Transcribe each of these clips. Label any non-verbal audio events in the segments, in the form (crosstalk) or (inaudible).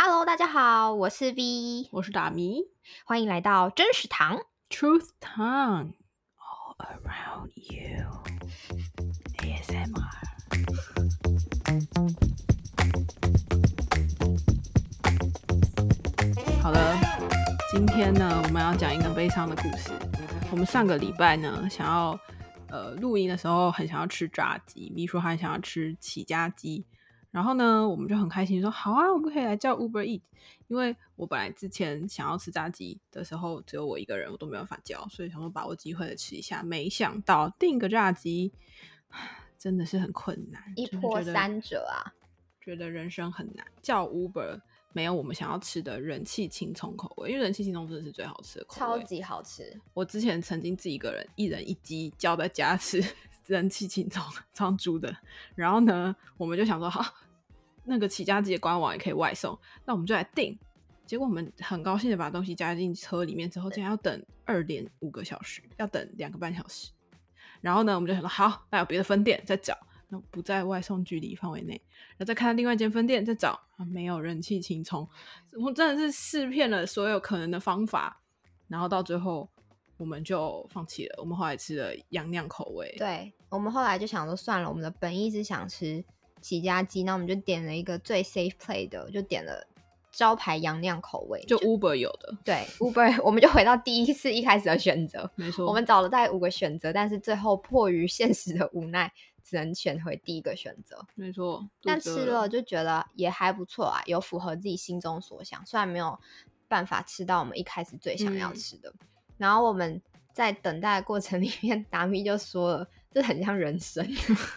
Hello，大家好，我是 V，我是大咪，欢迎来到真实堂 Truth Tongue All Around You ASMR。好了，今天呢，我们要讲一个悲伤的故事。我们上个礼拜呢，想要呃录音的时候，很想要吃炸鸡，咪说还想要吃起家鸡。然后呢，我们就很开心说好啊，我们可以来叫 Uber Eat，因为我本来之前想要吃炸鸡的时候，只有我一个人，我都没有办法叫，所以想说把握机会的吃一下。没想到订个炸鸡 (sighs) 真的是很困难，一波三折啊，觉得人生很难。叫 Uber 没有我们想要吃的人气青葱口味，因为人气青葱真的是最好吃的口味，超级好吃。我之前曾经自己一个人一人一鸡叫在家吃。人气青葱超猪的，然后呢，我们就想说，好，那个起家鸡的官网也可以外送，那我们就来订。结果我们很高兴的把东西加进车里面之后，竟然要等二点五个小时，要等两个半小时。然后呢，我们就想说，好，那有别的分店再找，那不在外送距离范围内，然后再看到另外一间分店再找，啊，没有人气青葱，我真的是试遍了所有可能的方法，然后到最后。我们就放弃了。我们后来吃了洋酿口味。对，我们后来就想说算了，我们的本意是想吃起家鸡，那我们就点了一个最 safe play 的，就点了招牌洋酿口味，就 Uber 有的。对，Uber，我们就回到第一次一开始的选择。没错，我们找了大概五个选择，但是最后迫于现实的无奈，只能选回第一个选择。没错，但吃了就觉得也还不错啊，有符合自己心中所想，虽然没有办法吃到我们一开始最想要吃的。嗯然后我们在等待的过程里面，达米就说了，这很像人生，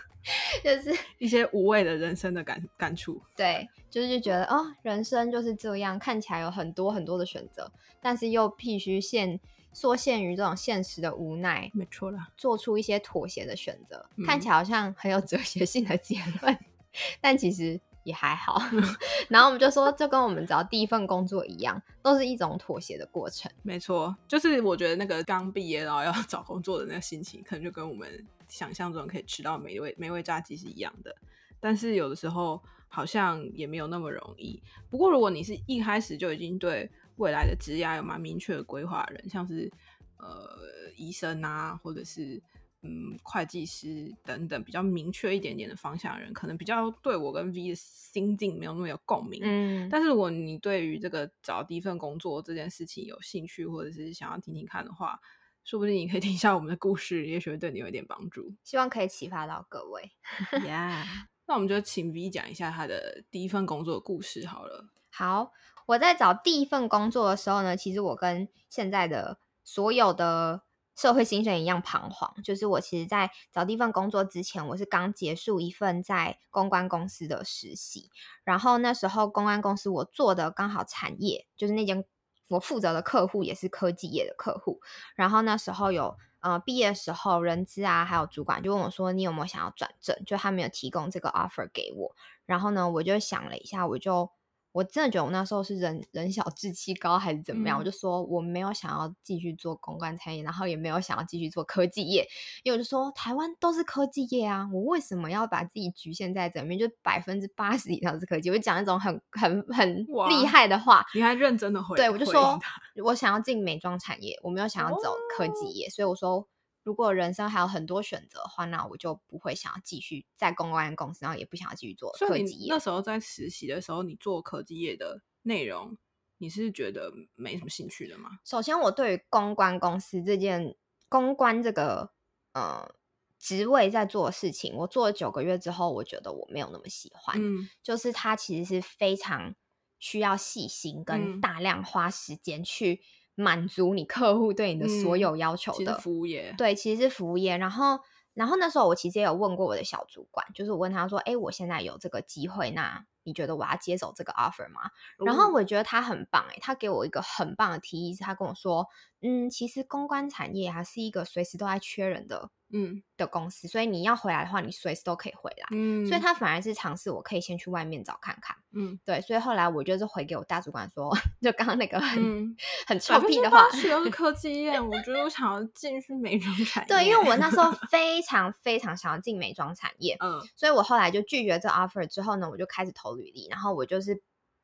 (laughs) 就是一些无谓的人生的感感触。对，就是就觉得哦，人生就是这样，看起来有很多很多的选择，但是又必须限缩限于这种现实的无奈，没错啦，做出一些妥协的选择，嗯、看起来好像很有哲学性的结论，(laughs) 但其实。也还好，(laughs) 然后我们就说，就跟我们找第一份工作一样，都是一种妥协的过程。没错，就是我觉得那个刚毕业然后要找工作的那个心情，可能就跟我们想象中可以吃到美味美味炸鸡是一样的。但是有的时候好像也没有那么容易。不过如果你是一开始就已经对未来的职业有蛮明确的规划的人，像是呃医生啊，或者是。嗯，会计师等等比较明确一点点的方向的人，可能比较对我跟 V 的心境没有那么有共鸣。嗯，但是如果你对于这个找第一份工作这件事情有兴趣，或者是想要听听看的话，说不定你可以听一下我们的故事，也许会对你有一点帮助。希望可以启发到各位。Yeah，(laughs) 那我们就请 V 讲一下他的第一份工作的故事好了。好，我在找第一份工作的时候呢，其实我跟现在的所有的。社会新生一样彷徨，就是我其实，在找第一份工作之前，我是刚结束一份在公关公司的实习，然后那时候公关公司我做的刚好产业，就是那间我负责的客户也是科技业的客户，然后那时候有呃毕业时候，人资啊还有主管就问我说，你有没有想要转正？就他没有提供这个 offer 给我，然后呢，我就想了一下，我就。我真的觉得我那时候是人人小志气高还是怎么样？嗯、我就说我没有想要继续做公关产业，然后也没有想要继续做科技业，因为我就说台湾都是科技业啊，我为什么要把自己局限在这里面？就百分之八十以上是科技，我就讲一种很很很厉害的话。你还认真的回？对，我就说我想要进美妆产业，我没有想要走科技业，哦、所以我说。如果人生还有很多选择的话，那我就不会想要继续在公关公司，然后也不想要继续做科技业。那时候在实习的时候，你做科技业的内容，你是觉得没什么兴趣的吗？首先，我对于公关公司这件公关这个呃职位在做的事情，我做了九个月之后，我觉得我没有那么喜欢。嗯，就是它其实是非常需要细心跟大量花时间去。满足你客户对你的所有要求的、嗯、服务业，对，其实是服务业。然后，然后那时候我其实也有问过我的小主管，就是我问他说：“哎，我现在有这个机会，那你觉得我要接手这个 offer 吗？”嗯、然后我觉得他很棒，哎，他给我一个很棒的提议，是他跟我说：“嗯，其实公关产业还是一个随时都在缺人的。”嗯的公司，所以你要回来的话，你随时都可以回来。嗯，所以他反而是尝试我可以先去外面找看看。嗯，对，所以后来我就是回给我大主管说，(laughs) 就刚刚那个很、嗯、很臭屁的话，学的是科技业，我觉得我想要进去美妆产业。对，因为我那时候 (laughs) 非常非常想要进美妆产业。嗯，所以我后来就拒绝这 offer 之后呢，我就开始投履历，然后我就是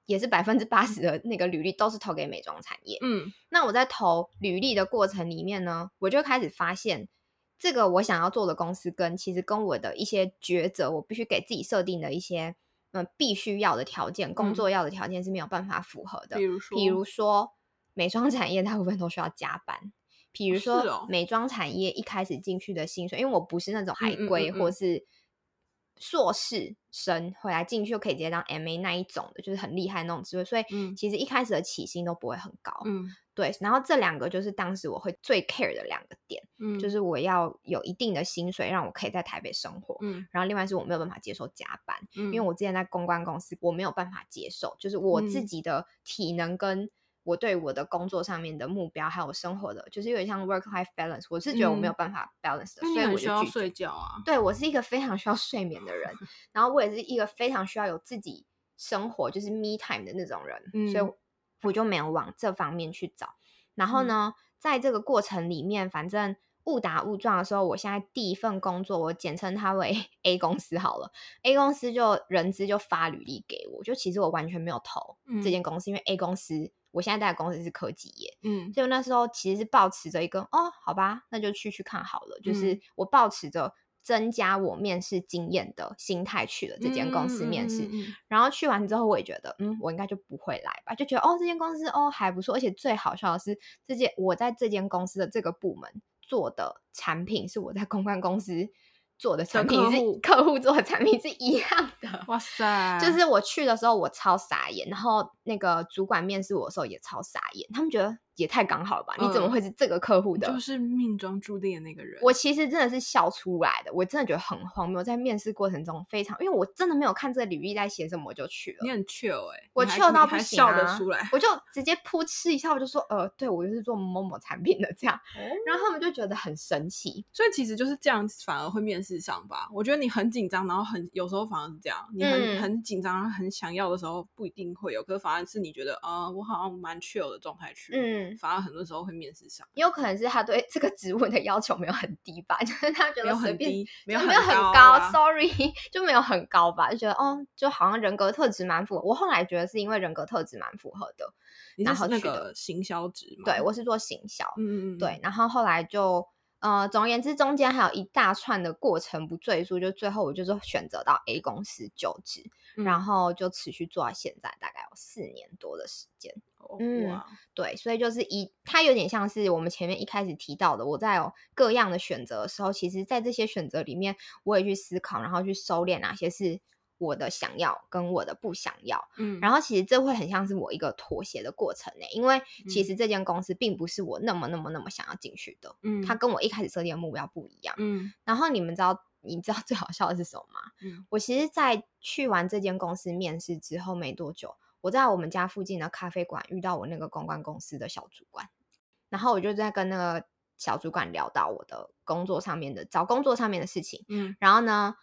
也是百分之八十的那个履历都是投给美妆产业。嗯，那我在投履历的过程里面呢，我就开始发现，这个我想要做的公司跟其实跟我的一些抉择，我必须给自己设定的一些嗯必须要的条件，工作要的条件是没有办法符合的。比如说，比如说美妆产业大部分都需要加班。比如说美妆产业一开始进去的薪水，因为我不是那种海归或是硕士生回来进去就可以直接当 MA 那一种的，就是很厉害那种职位，所以其实一开始的起薪都不会很高。嗯，对。然后这两个就是当时我会最 care 的两个点，嗯，就是我要有一定的薪水让我可以在台北生活，嗯，然后另外是我没有办法接受加班，嗯，因为我之前在公关公司我没有办法接受，就是我自己的体能跟。我对我的工作上面的目标，还有生活的，就是有点像 work life balance，我是觉得我没有办法 balance 的，嗯、所以我就需要睡觉啊。对，我是一个非常需要睡眠的人，(laughs) 然后我也是一个非常需要有自己生活，就是 me time 的那种人，嗯、所以我就没有往这方面去找。然后呢，嗯、在这个过程里面，反正误打误撞的时候，我现在第一份工作，我简称它为 (laughs) A 公司好了，A 公司就人资就发履历给我，就其实我完全没有投这间公司，嗯、因为 A 公司。我现在在的公司是科技业，嗯，所以那时候其实是抱持着一个哦，好吧，那就去去看好了。嗯、就是我抱持着增加我面试经验的心态去了这间公司面试，嗯嗯嗯嗯、然后去完之后，我也觉得，嗯，我应该就不会来吧，就觉得哦，这间公司哦还不错，而且最好笑的是，这间我在这间公司的这个部门做的产品是我在公关公司。做的产品是客户做的产品是一样的，哇塞！(laughs) 就是我去的时候我超傻眼，然后那个主管面试我的时候也超傻眼，他们觉得。也太刚好了吧？你怎么会是这个客户的？就是命中注定的那个人。我其实真的是笑出来的，我真的觉得很荒谬。在面试过程中非常，因为我真的没有看这个履历在写什么，我就去了。你很 chill 哎、欸，我 chill 到不行啊！笑得出来，我就直接噗嗤一下，我就说呃，对我就是做某某产品的这样。哦、然后他们就觉得很神奇，所以其实就是这样，反而会面试上吧？我觉得你很紧张，然后很有时候反而是这样，你很、嗯、很紧张，很想要的时候不一定会有，可是反而是你觉得啊、呃，我好像蛮 chill 的状态去，嗯，反而很多时候。会面试上，也有可能是他对这个职位的要求没有很低吧，就是他觉得随便没有很低，没有很高，sorry 就没有很高吧，就觉得哦，就好像人格特质蛮符合。我后来觉得是因为人格特质蛮符合的，然后那个行销职嘛，对，我是做行销，嗯嗯，对，然后后来就呃，总而言之，中间还有一大串的过程不赘述，就最后我就是选择到 A 公司就职，嗯、然后就持续做到现在，大概有四年多的时间。嗯，对，所以就是一，它有点像是我们前面一开始提到的，我在有各样的选择的时候，其实，在这些选择里面，我也去思考，然后去收敛哪些是我的想要跟我的不想要。嗯，然后其实这会很像是我一个妥协的过程呢，因为其实这间公司并不是我那么那么那么想要进去的。嗯，它跟我一开始设定的目标不一样。嗯，然后你们知道，你知道最好笑的是什么吗？嗯，我其实，在去完这间公司面试之后没多久。我在我们家附近的咖啡馆遇到我那个公关公司的小主管，然后我就在跟那个小主管聊到我的工作上面的找工作上面的事情，嗯，然后呢，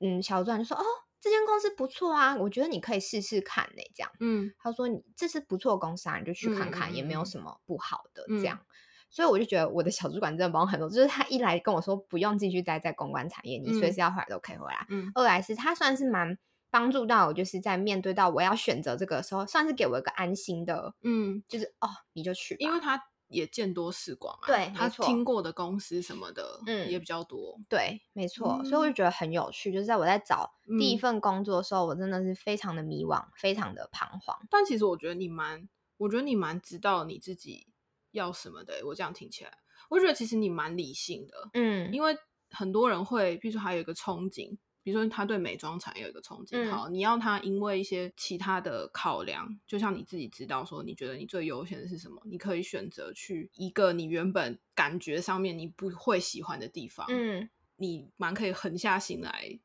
嗯，小主管就说：“哦，这间公司不错啊，我觉得你可以试试看呢。”这样，嗯，他说：“你这是不错的公司啊，你就去看看，也没有什么不好的。”这样，嗯，所以我就觉得我的小主管真的帮我很多，就是他一来跟我说不用继续待在公关产业，你随时要回来都可以回来，嗯，二来是他算是蛮。帮助到我，就是在面对到我要选择这个时候，算是给我一个安心的，嗯，就是哦，你就去，因为他也见多识广啊，对，他听过的公司什么的，嗯，也比较多，对，没错，嗯、所以我就觉得很有趣，就是在我在找第一份工作的时候，嗯、我真的是非常的迷惘，非常的彷徨。但其实我觉得你蛮，我觉得你蛮知道你自己要什么的。我这样听起来，我觉得其实你蛮理性的，嗯，因为很多人会，譬如说还有一个憧憬。比如说，他对美妆产业有一个憧憬，好，你要他因为一些其他的考量，就像你自己知道说，你觉得你最优先的是什么，你可以选择去一个你原本感觉上面你不会喜欢的地方，嗯，你蛮可以狠下心来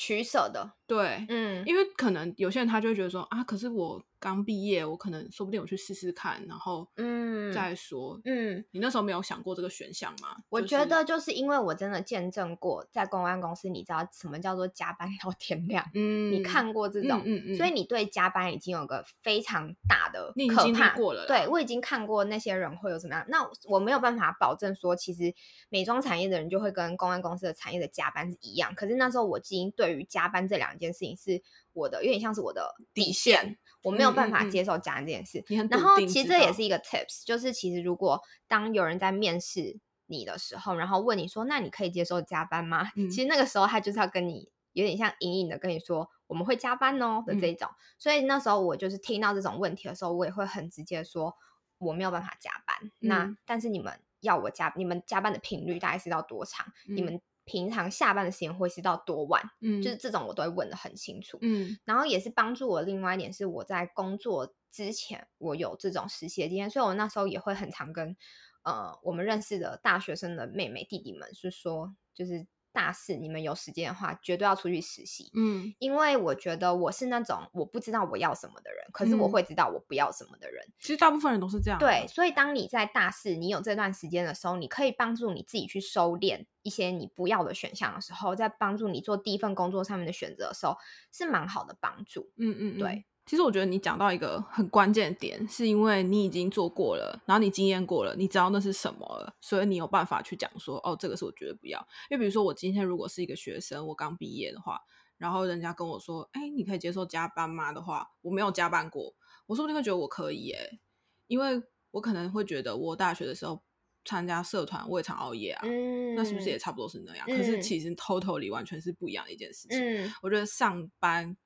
取舍的，对，嗯，因为可能有些人他就会觉得说啊，可是我。刚毕业，我可能说不定我去试试看，然后嗯再说。嗯，嗯，你那时候没有想过这个选项吗？我觉得就是因为我真的见证过，在公安公司，你知道什么叫做加班到天亮？嗯，你看过这种，嗯嗯，嗯，所以你对加班已经有个非常大的可怕过了。对，我已经看过那些人会有怎么样。那我没有办法保证说，其实美妆产业的人就会跟公安公司的产业的加班是一样。可是那时候我已经对于加班这两件事情是我的，有点像是我的底线。我没有办法接受加班这件事。嗯嗯嗯，然后其实这也是一个 tips，就是其实如果当有人在面试你的时候，然后问你说，那你可以接受加班吗？嗯、其实那个时候他就是要跟你有点像隐隐的跟你说，我们会加班哦的这种。嗯、所以那时候我就是听到这种问题的时候，我也会很直接说我没有办法加班。嗯、那但是你们要我加，你们加班的频率大概是到多长？嗯、你们平常下班的时间会是到多晚？嗯，就是这种我都会问的很清楚。嗯，然后也是帮助我另外一点是我在工作之前我有这种实习的经验，所以我那时候也会很常跟。呃，我们认识的大学生的妹妹弟弟们是说，就是大四你们有时间的话，绝对要出去实习。嗯，因为我觉得我是那种我不知道我要什么的人，可是我会知道我不要什么的人。其实大部分人都是这样。对，所以当你在大四，你有这段时间的时候，你可以帮助你自己去收敛一些你不要的选项的时候，在帮助你做第一份工作上面的选择的时候，是蛮好的帮助。嗯嗯，嗯，对。其实我觉得你讲到一个很关键的点，是因为你已经做过了，然后你经验过了，你知道那是什么了，所以你有办法去讲说，哦，这个是我绝对不要。因为比如说我今天如果是一个学生，我刚毕业的话，然后人家跟我说，哎，你可以接受加班吗的话，我没有加班过，我说不定会觉得我可以耶，因为我可能会觉得我大学的时候参加社团，我也常熬夜啊，嗯，那是不是也差不多是那样？嗯，可是其实 totally 完全是不一样的一件事情。嗯，我觉得上班。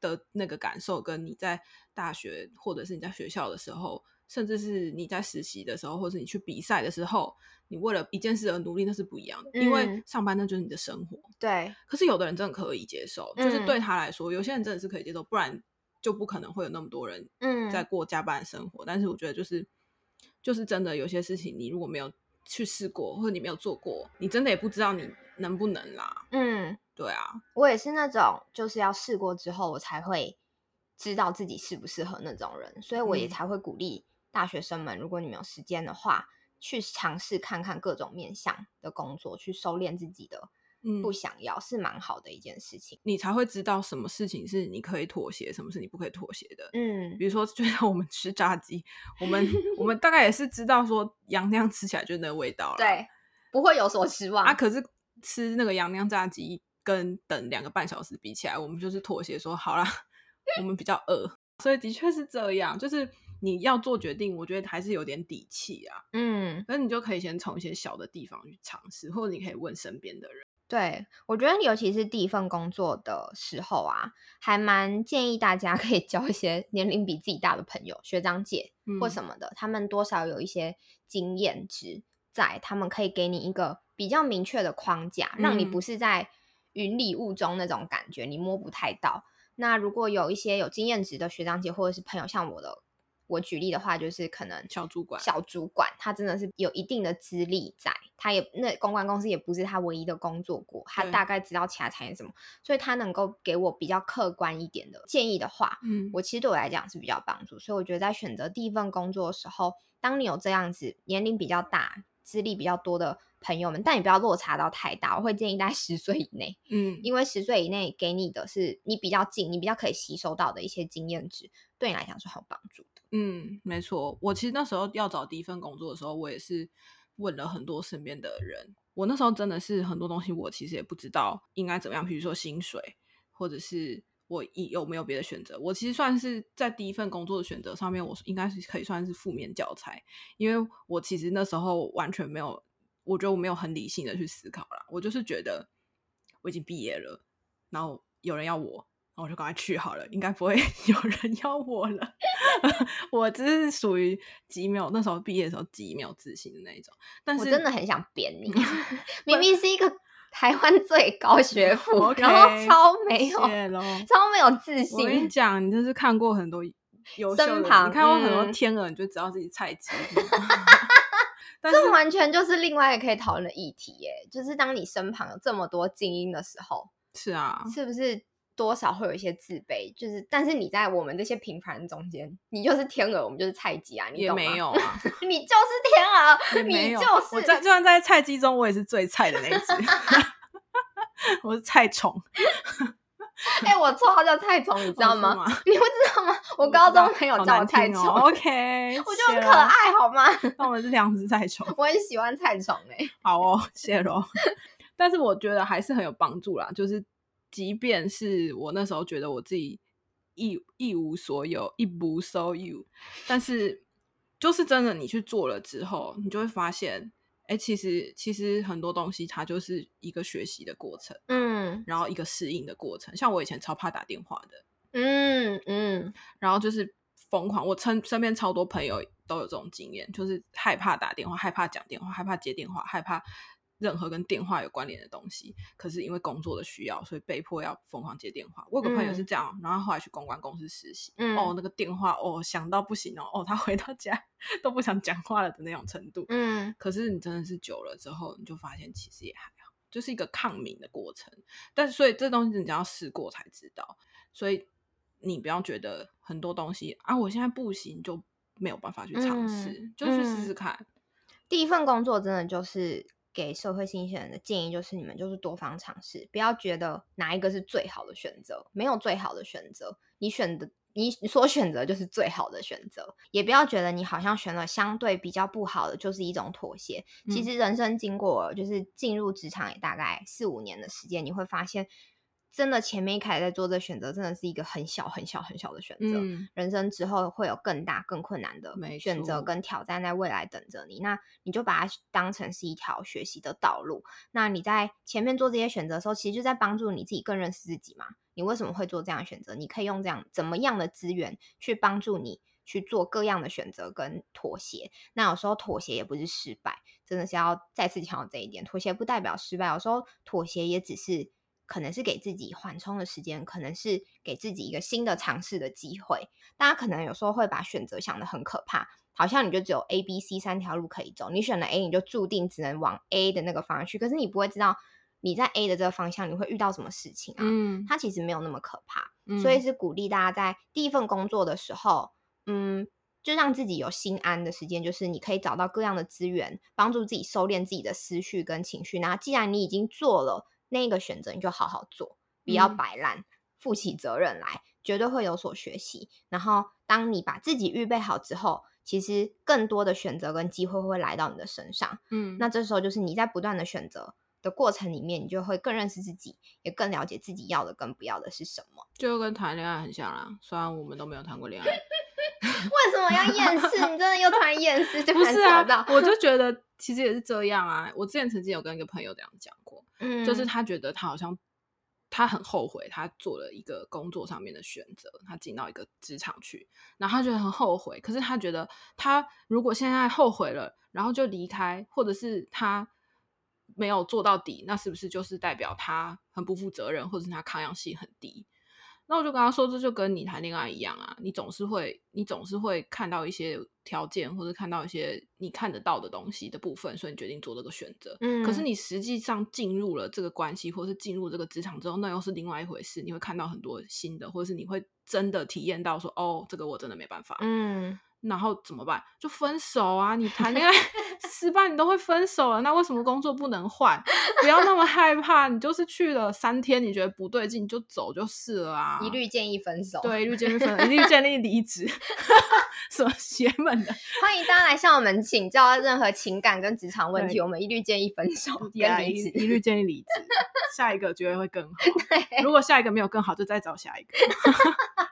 的那个感受，跟你在大学或者是你在学校的时候，甚至是你在实习的时候，或者是你去比赛的时候，你为了一件事而努力，那是不一样的。嗯、因为上班那就是你的生活。对。可是有的人真的可以接受，就是对他来说，嗯、有些人真的是可以接受，不然就不可能会有那么多人嗯在过加班的生活。嗯、但是我觉得，就是就是真的有些事情，你如果没有去试过，或者你没有做过，你真的也不知道你能不能啦。嗯。对啊，我也是那种就是要试过之后，我才会知道自己适不适合那种人，所以我也才会鼓励大学生们，嗯、如果你们有时间的话，去尝试看看各种面向的工作，去收敛自己的不想要，嗯、是蛮好的一件事情。你才会知道什么事情是你可以妥协，什么是你不可以妥协的。嗯，比如说，就像我们吃炸鸡，我们 (laughs) 我们大概也是知道说杨酿吃起来就那个味道了，对，不会有所失望啊。可是吃那个杨酿炸鸡。跟等两个半小时比起来，我们就是妥协说好啦，我们比较饿，所以的确是这样。就是你要做决定，我觉得还是有点底气啊。嗯，那你就可以先从一些小的地方去尝试，或者你可以问身边的人。对，我觉得尤其是第一份工作的时候啊，还蛮建议大家可以交一些年龄比自己大的朋友、学长姐或什么的，嗯、他们多少有一些经验值在，他们可以给你一个比较明确的框架，让你不是在。云里雾中那种感觉，你摸不太到。那如果有一些有经验值的学长姐或者是朋友，像我的，我举例的话，就是可能小主管，小主管他真的是有一定的资历在，他也那公关公司也不是他唯一的工作过，他大概知道其他产业什么，所以他能够给我比较客观一点的建议的话，嗯，我其实对我来讲是比较帮助。所以我觉得在选择第一份工作的时候，当你有这样子年龄比较大、资历比较多的。朋友们，但你不要落差到太大，我会建议在十岁以内，嗯，因为十岁以内给你的是你比较近，你比较可以吸收到的一些经验值，对你来讲是很有帮助的。嗯，没错，我其实那时候要找第一份工作的时候，我也是问了很多身边的人，我那时候真的是很多东西，我其实也不知道应该怎么样，比如说薪水，或者是我有没有别的选择，我其实算是在第一份工作的选择上面，我应该是可以算是负面教材，因为我其实那时候完全没有。我觉得我没有很理性的去思考啦，我就是觉得我已经毕业了，然后有人要我，然后我就赶快去好了，应该不会 (laughs) 有人要我了。(laughs) 我只是属于几秒那时候毕业的时候几秒自信的那一种。但是我真的很想扁你，(laughs) 明明是一个台湾最高学府，Okay, 然后超没有，超没有自信。我跟你讲，你就是看过很多优秀旁你看过很多天鹅，你就知道自己菜鸡。这完全就是另外一个可以讨论的议题耶，就是当你身旁有这么多精英的时候，是啊，是不是多少会有一些自卑？就是，但是你在我们这些平凡人中间，你就是天鹅，我们就是菜鸡啊，你懂吗？也没有啊，(laughs) 你就是天鹅，你就是。我在就算在菜鸡中，我也是最菜的那一只，(laughs) 我是菜虫。(laughs) 哎、欸，我绰号叫菜虫，你知道吗？哦、吗你不知道吗？我高中朋友叫我菜虫、哦。OK，我觉得很可爱，好吗？那我们是两只菜虫。我很喜欢菜虫哎、欸。好哦，谢喽。但是我觉得还是很有帮助啦，就是即便是我那时候觉得我自己一一无所有，一无所有。但是，就是真的，你去做了之后，你就会发现，哎，其实其实很多东西它就是一个学习的过程，嗯，然后一个适应的过程。像我以前超怕打电话的，嗯嗯，然后就是疯狂，我身身边超多朋友都有这种经验，就是害怕打电话，害怕讲电话，害怕接电话，害怕。任何跟电话有关联的东西，可是因为工作的需要，所以被迫要疯狂接电话。我有个朋友是这样，嗯、然后后来去公关公司实习，嗯、哦，那个电话哦响到不行哦，哦，他回到家都不想讲话了的那种程度。嗯，可是你真的是久了之后，你就发现其实也还好，就是一个抗敏的过程。但是所以这东西你只要试过才知道，所以你不要觉得很多东西啊，我现在不行就没有办法去尝试，嗯、就去试试看、嗯。第一份工作真的就是。给社会新鲜人的建议就是，你们就是多方尝试，不要觉得哪一个是最好的选择，没有最好的选择，你选的你所选择就是最好的选择，也不要觉得你好像选了相对比较不好的就是一种妥协。其实人生经过就是进入职场也大概四五年的时间，你会发现。真的，前面一开始在做这选择，真的是一个很小很小很小的选择。嗯、人生之后会有更大更困难的选择跟挑战在未来等着你。那你就把它当成是一条学习的道路。那你在前面做这些选择的时候，其实就在帮助你自己更认识自己嘛。你为什么会做这样的选择？你可以用这样怎么样的资源去帮助你去做各样的选择跟妥协。那有时候妥协也不是失败，真的是要再次强调这一点。妥协不代表失败，有时候妥协也只是。可能是给自己缓冲的时间，可能是给自己一个新的尝试的机会。大家可能有时候会把选择想得很可怕，好像你就只有 A、B、C 三条路可以走，你选了 A，你就注定只能往 A 的那个方向去。可是你不会知道你在 A 的这个方向你会遇到什么事情啊？嗯，它其实没有那么可怕。嗯，所以是鼓励大家在第一份工作的时候，嗯，就让自己有心安的时间，就是你可以找到各样的资源，帮助自己收敛自己的思绪跟情绪。那既然你已经做了。那个选择你就好好做，不要摆烂，负起责任来，绝对会有所学习。然后，当你把自己预备好之后，其实更多的选择跟机会会来到你的身上。嗯，那这时候就是你在不断的选择的过程里面，你就会更认识自己，也更了解自己要的跟不要的是什么。就跟谈恋爱很像啦，虽然我们都没有谈过恋爱。(laughs) 为什么要厌世？你真的又突然厌世？就不是啊，我就觉得其实也是这样啊。我之前曾经有跟一个朋友这样讲过。嗯，就是他觉得他好像他很后悔，他做了一个工作上面的选择，他进到一个职场去，然后他觉得很后悔。可是他觉得他如果现在后悔了，然后就离开，或者是他没有做到底，那是不是就是代表他很不负责任，或者是他抗压性很低？那我就跟他说，这就跟你谈恋爱一样啊，你总是会，你总是会看到一些条件，或者看到一些你看得到的东西的部分，所以你决定做这个选择。嗯，可是你实际上进入了这个关系，或是进入这个职场之后，那又是另外一回事。你会看到很多新的，或者是你会真的体验到说，哦，这个我真的没办法。嗯。然后怎么办？就分手啊！你谈恋爱 (laughs) 失败，你都会分手了。那为什么工作不能换？不要那么害怕。你就是去了三天，你觉得不对劲，你就走就是了啊！一律建议分手。对，一律 (laughs) 建议分手，一律建议离职。(laughs) 什么邪门的？欢迎大家来向我们请教任何情感跟职场问题，我们一律建议分手跟离职，一律建议离职。下一个绝对会更好。如果下一个没有更好，就再找下一个。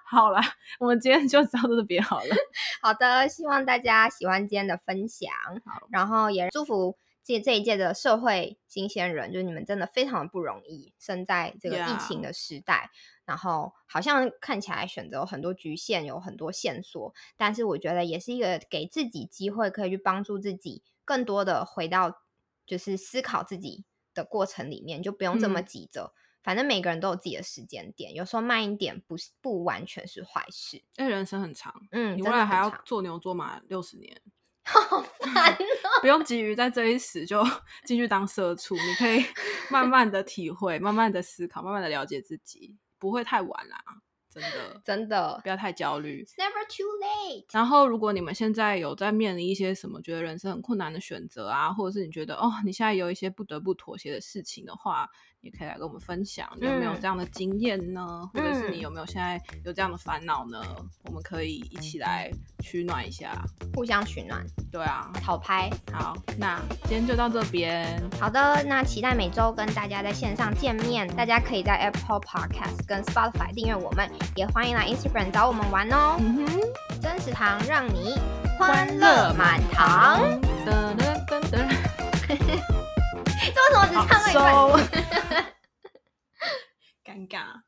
好了，我们今天就到这边好了。(laughs) 好的，希望大家喜欢今天的分享。好，然后也祝福这这一届的社会新鲜人，就是你们真的非常的不容易，生在这个疫情的时代。Yeah. 然后好像看起来选择有很多局限，有很多线索，但是我觉得也是一个给自己机会，可以去帮助自己更多的回到就是思考自己的过程里面，就不用这么急着。嗯反正每个人都有自己的时间点，有时候慢一点不是不完全是坏事。因为人生很长，嗯，你未来还要做牛做马六十年，(laughs) 好烦哦！(laughs) 不用急于在这一时就 (laughs) 进去当社畜，你可以慢慢的体会，慢慢的思考，慢慢的了解自己，不会太晚啦。真的，真的不要太焦虑。It's never too late。然后，如果你们现在有在面临一些什么觉得人生很困难的选择啊，或者是你觉得哦，你现在有一些不得不妥协的事情的话，也可以来跟我们分享，你有没有这样的经验呢？嗯、或者是你有没有现在有这样的烦恼呢？我们可以一起来取暖一下，互相取暖。对啊，好拍。好，那今天就到这边。好的，那期待每周跟大家在线上见面。大家可以在 Apple Podcast 跟 Spotify 订阅我们，也欢迎来 Instagram 找我们玩哦。嗯哼，真食堂让你欢乐满堂。噔噔噔噔。(laughs) 这为什么只唱了一半？(laughs) (laughs) 尴尬。